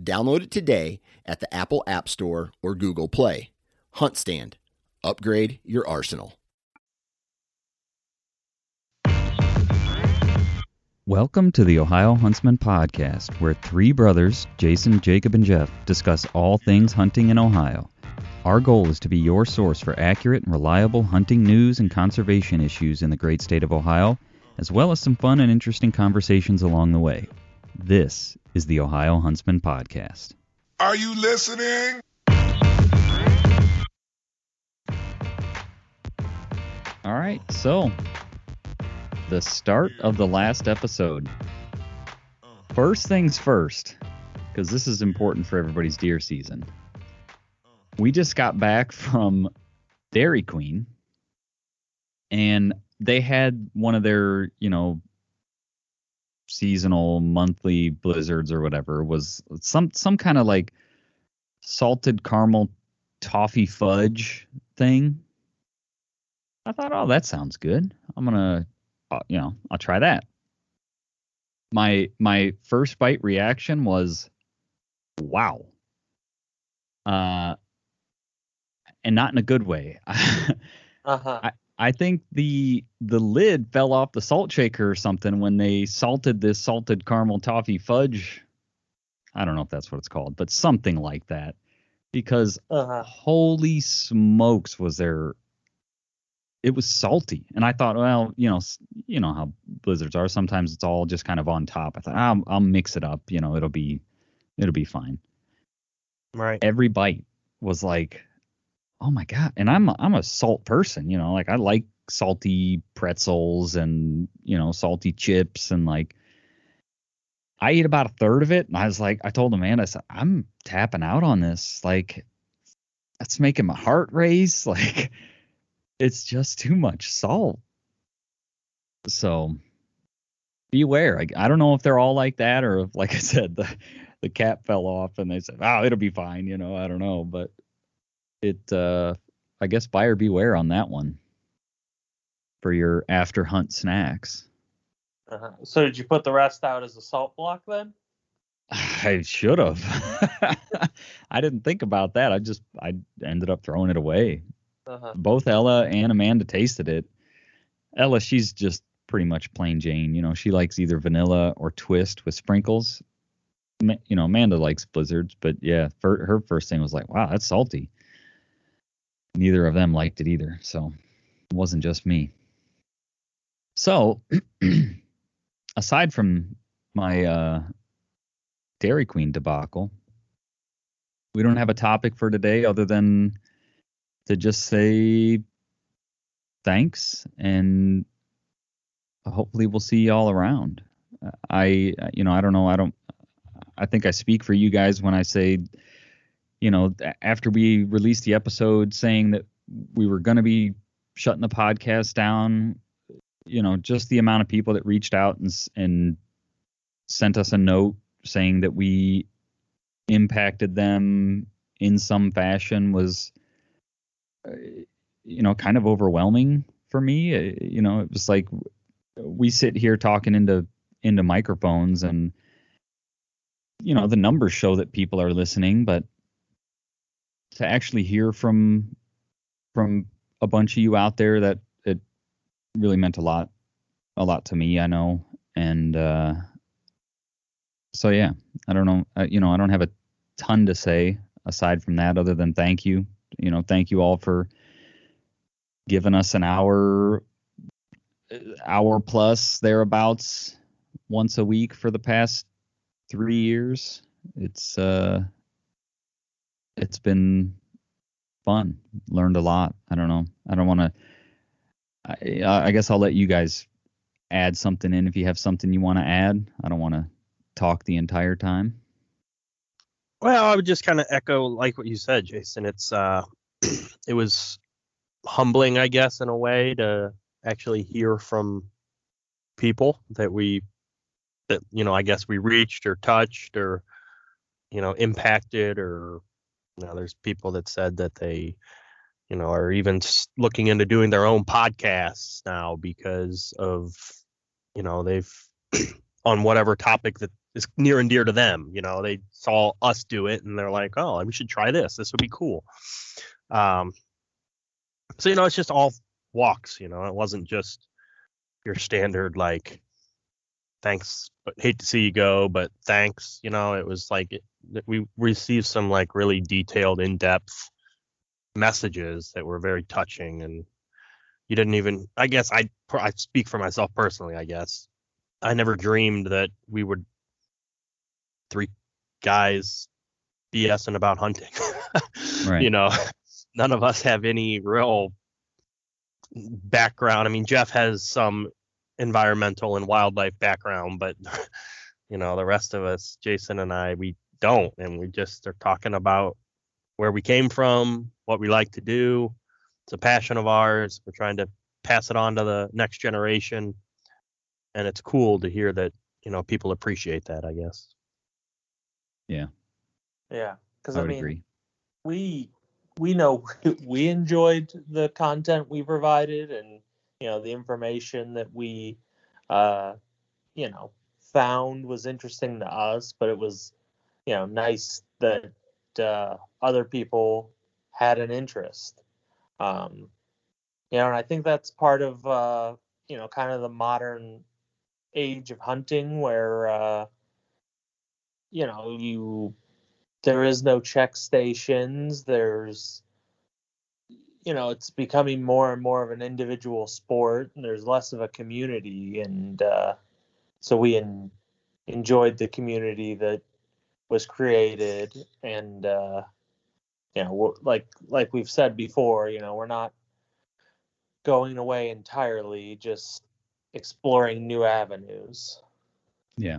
Download it today at the Apple App Store or Google Play. HuntStand. Upgrade your arsenal. Welcome to the Ohio Huntsman Podcast, where three brothers, Jason, Jacob, and Jeff, discuss all things hunting in Ohio. Our goal is to be your source for accurate and reliable hunting news and conservation issues in the great state of Ohio, as well as some fun and interesting conversations along the way. This is the Ohio Huntsman Podcast. Are you listening? All right, so the start of the last episode. First things first, because this is important for everybody's deer season. We just got back from Dairy Queen, and they had one of their, you know, seasonal monthly blizzards or whatever was some some kind of like salted caramel toffee fudge thing. I thought, oh, that sounds good. I'm gonna, uh, you know, I'll try that. My my first bite reaction was, wow. Uh, and not in a good way. uh-huh. I, I think the the lid fell off the salt shaker or something when they salted this salted caramel toffee fudge. I don't know if that's what it's called, but something like that. Because Uh-huh. holy smokes, was there? It was salty, and I thought, well, you know, you know how blizzards are. Sometimes it's all just kind of on top. I thought, I'll, I'll mix it up. You know, it'll be, it'll be fine Right. every bite was like, oh my god! And I'm a, I'm a salt person, you know, like I like salty pretzels and you know salty chips and like I eat about a third of it, and I was like, I told Amanda, I said, I'm tapping out on this. Like, that's making my heart race. Like, it's just too much salt. So beware. I, I don't know if they're all like that or like I said, the the cap fell off and they said, "Oh, it'll be fine." You know, I don't know, but it. uh I guess buyer beware on that one for your after hunt snacks. Uh-huh. So did you put the rest out as a salt block then? I should have. I didn't think about that. I just I ended up throwing it away. Uh-huh. Both Ella and Amanda tasted it. Ella, she's just pretty much plain Jane. You know, she likes either vanilla or twist with sprinkles. Ma- You know, Amanda likes blizzards, but yeah, for, her first thing was like, "Wow, that's salty." Neither of them liked it either, so it wasn't just me. So, aside from my uh, Dairy Queen debacle, we don't have a topic for today other than to just say thanks and hopefully we'll see y'all around. I, you know, I don't know. I don't, I think I speak for you guys when I say, you know, after we released the episode saying that we were going to be shutting the podcast down, you know, just the amount of people that reached out and, and sent us a note saying that we impacted them in some fashion was, uh, you know, kind of overwhelming for me. Uh, You know, it was like we sit here talking into into microphones and you know the numbers show that people are listening but to actually hear from from a bunch of you out there that it really meant a lot a lot to me i know and uh so yeah i don't know you know i don't have a ton to say aside from that other than thank you you know thank you all for giving us an hour hour plus thereabouts once a week for the past three years. It's uh, it's been fun. Learned a lot. I don't know. I don't want to. I, I guess I'll let you guys add something in if you have something you want to add. I don't want to talk the entire time. Well, I would just kind of echo like what you said, Jason. It's uh, it was humbling, I guess, in a way to actually hear from people that we that you know, I guess we reached or touched or you know impacted or know, there's people that said that they you know are even looking into doing their own podcasts now because of you know they've on whatever topic that is near and dear to them. You know, they saw us do it and they're like, oh, we should try this. This would be cool. Um, so you know, it's just all walks. You know, it wasn't just your standard like, thanks, but hate to see you go, but thanks. You know, it was like it, we received some like really detailed, in-depth messages that were very touching and you didn't even i guess i i speak for myself personally i guess i never dreamed that we would three guys BSing about hunting. Right. You know, none of us have any real background. I mean, Jeff has some environmental and wildlife background, but you know, the rest of us, Jason and I, we don't, and we just are talking about where we came from, what we like to do. It's a passion of ours. We're trying to pass it on to the next generation, and it's cool to hear that you know people appreciate that. I guess. Yeah, Yeah, because I I, mean, agree. we we know we enjoyed the content we provided, and you know the information that we, uh, you know, found was interesting to us. But it was, you know, nice that uh, other people had an interest. Um, you know, and I think that's part of uh, you know kind of the modern age of hunting where uh, you know you there is no check stations there's you know it's becoming more and more of an individual sport and there's less of a community and uh, so we en- enjoyed the community that was created and uh, you know we're, like like we've said before you know we're not going away entirely just exploring new avenues Yeah.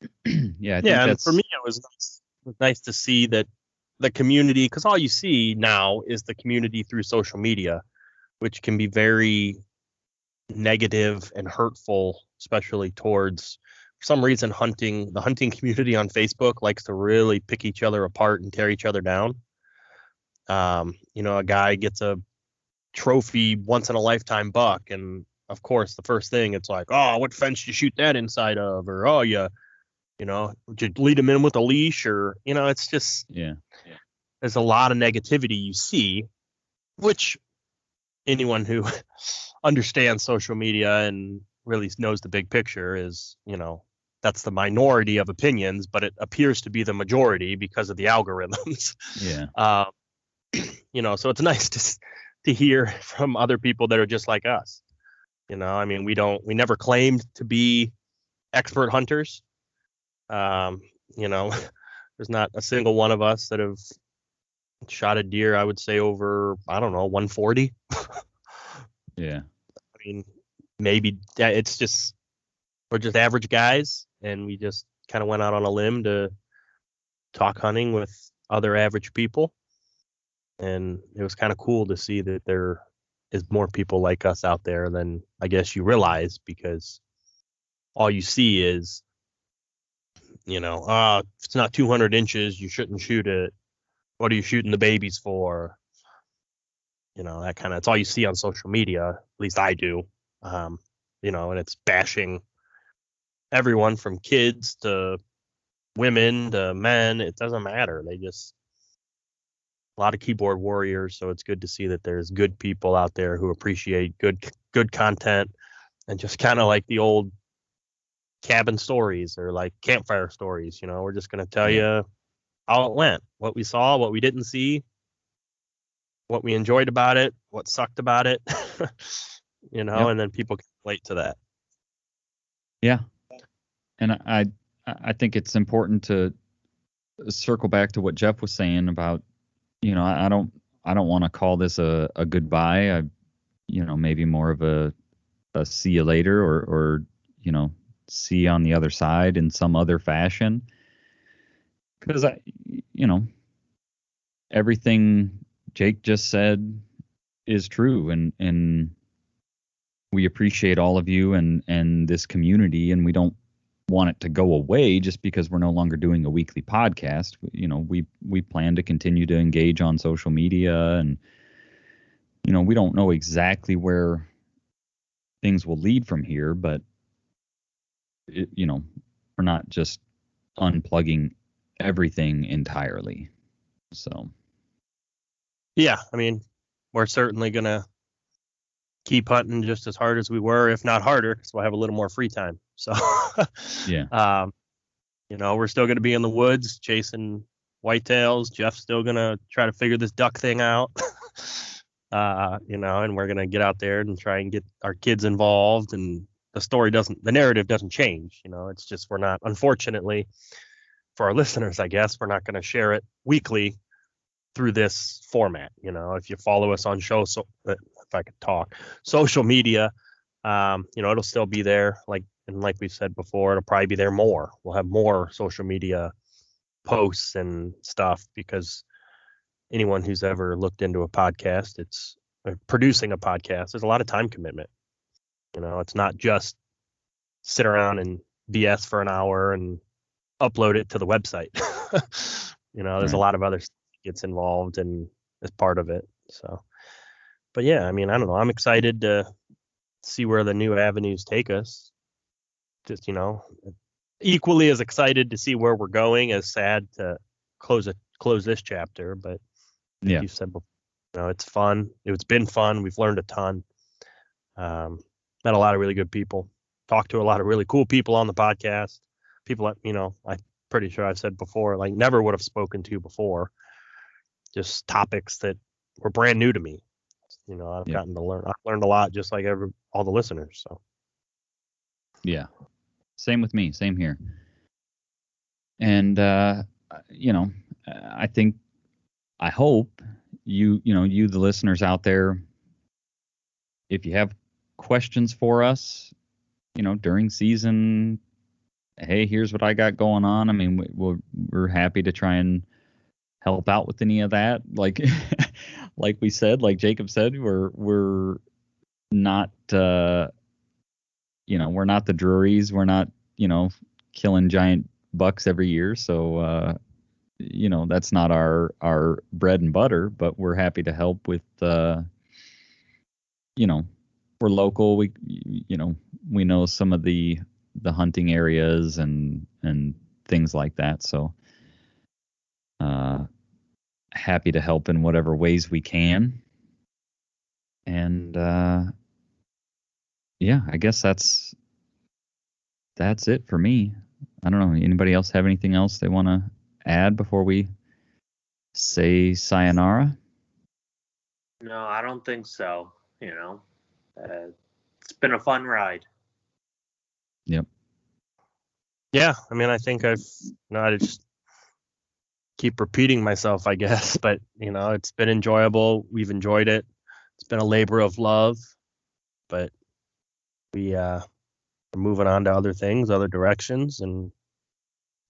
yeah, I think yeah, and for me, it was nice, it was nice to see that the community, because all you see now is the community through social media, which can be very negative and hurtful, especially towards for some reason hunting. The hunting community on Facebook likes to really pick each other apart and tear each other down. Um, you know, a guy gets a trophy once in a lifetime buck, and of course, the first thing it's like, oh, what fence did you shoot that inside of, or oh, you you know, would you lead him in with a leash or, you know, it's just, yeah. There's a lot of negativity you see, which anyone who understands social media and really knows the big picture is, you know, that's the minority of opinions, but it appears to be the majority because of the algorithms. Yeah. Um, you know, so it's nice to to hear from other people that are just like us. You know, I mean, we don't, we never claimed to be expert hunters. Um, you know, there's not a single one of us that have shot a deer. I would say over, I don't know, 140. Yeah. I mean, maybe it's just we're just average guys, and we just kind of went out on a limb to talk hunting with other average people, and it was kind of cool to see that there is more people like us out there than I guess you realize because all you see is, you know, uh, if it's not 200 inches, you shouldn't shoot it. What are you shooting the babies for? you know that kind of it's all you see on social media. At least I do. Um, you know, and it's bashing everyone from kids to women to men. It doesn't matter. They just a lot of keyboard warriors. So it's good to see that there's good people out there who appreciate good good content and just kind of like the old cabin stories or like campfire stories. You know, we're just gonna tell you how it went, what we saw, what we didn't see, what we enjoyed about it, what sucked about it. you know, Yep. and then people can relate to that. Yeah, and I I think it's important to circle back to what Jeff was saying about you know I, I don't I don't want to call this a, a goodbye. I you know maybe more of a a see you later or or you know see you on the other side in some other fashion because I you know everything Jake just said is true and and we appreciate all of you and and this community and we don't want it to go away just because we're no longer doing a weekly podcast. You know we we plan to continue to engage on social media and you know we don't know exactly where things will lead from here but it, you know we're not just unplugging everything entirely so Yeah, I mean, we're certainly gonna keep hunting just as hard as we were, if not harder, because we'll have a little more free time. So, Yeah. um, you know, we're still gonna be in the woods chasing whitetails. Jeff's still gonna try to figure this duck thing out. uh, you know, and we're gonna get out there and try and get our kids involved. And the story doesn't, the narrative doesn't change. You know, it's just we're not, unfortunately, for our listeners, I guess, we're not gonna share it weekly through this format. You know, if you follow us on show, so uh, if I could talk, social media, um, you know, it'll still be there. Like and like we said before, it'll probably be there more. We'll have more social media posts and stuff because anyone who's ever looked into a podcast, it's uh, producing a podcast. There's a lot of time commitment. You know, it's not just sit around and BS for an hour and upload it to the website. you know, there's a lot of other stuff gets involved and as part of it. So, but yeah, I mean, I don't know. I'm excited to see where the new avenues take us. Just you know, equally as excited to see where we're going as sad to close it close this chapter. But like Yeah. you said before, you know, it's fun. It's been fun. We've learned a ton. Um, met a lot of really good people. Talked to a lot of really cool people on the podcast. People that you know, I'm pretty sure I've said before, like never would have spoken to before. Just topics that were brand new to me. You know, I've Yeah. gotten to learn. I've learned a lot, just like every all the listeners. So Yeah. Same with me. Same here. And uh, you know, I think, I hope you, you know, you the listeners out there, if you have questions for us, you know, during season, hey, here's what I got going on. I mean, we- we're we're happy to try and help out with any of that. Like, like we said, like Jacob said, we're we're not. uh you know, we're not the Drurys. We're not, you know, killing giant bucks every year. So, uh, you know, that's not our our bread and butter. But we're happy to help with, uh, you know, we're local. We, you know, we know some of the the hunting areas and and things like that. So, uh, happy to help in whatever ways we can. And uh, yeah, I guess that's that's it for me. I don't know. Anybody else have anything else they want to add before we say sayonara? No, I don't think so. You know, uh, it's been a fun ride. Yeah, I mean, I think I've, you know, I just keep repeating myself, I guess. But you know, it's been enjoyable. We've enjoyed it. It's been a labor of love, but we uh, are moving on to other things, other directions, and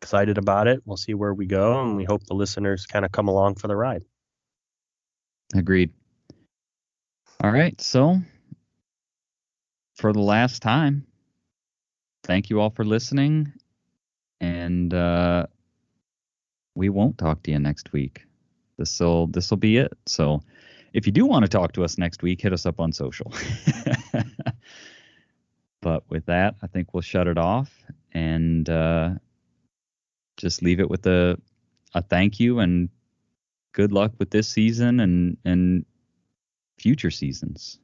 excited about it. We'll see where we go, and we hope the listeners kind of come along for the ride. Agreed. All right. So, for the last time, thank you all for listening. And uh, we won't talk to you next week. This will this will be it. So, if you do want to talk to us next week, hit us up on social. but with that, I think we'll shut it off and uh, just leave it with a a thank you and good luck with this season and and future seasons.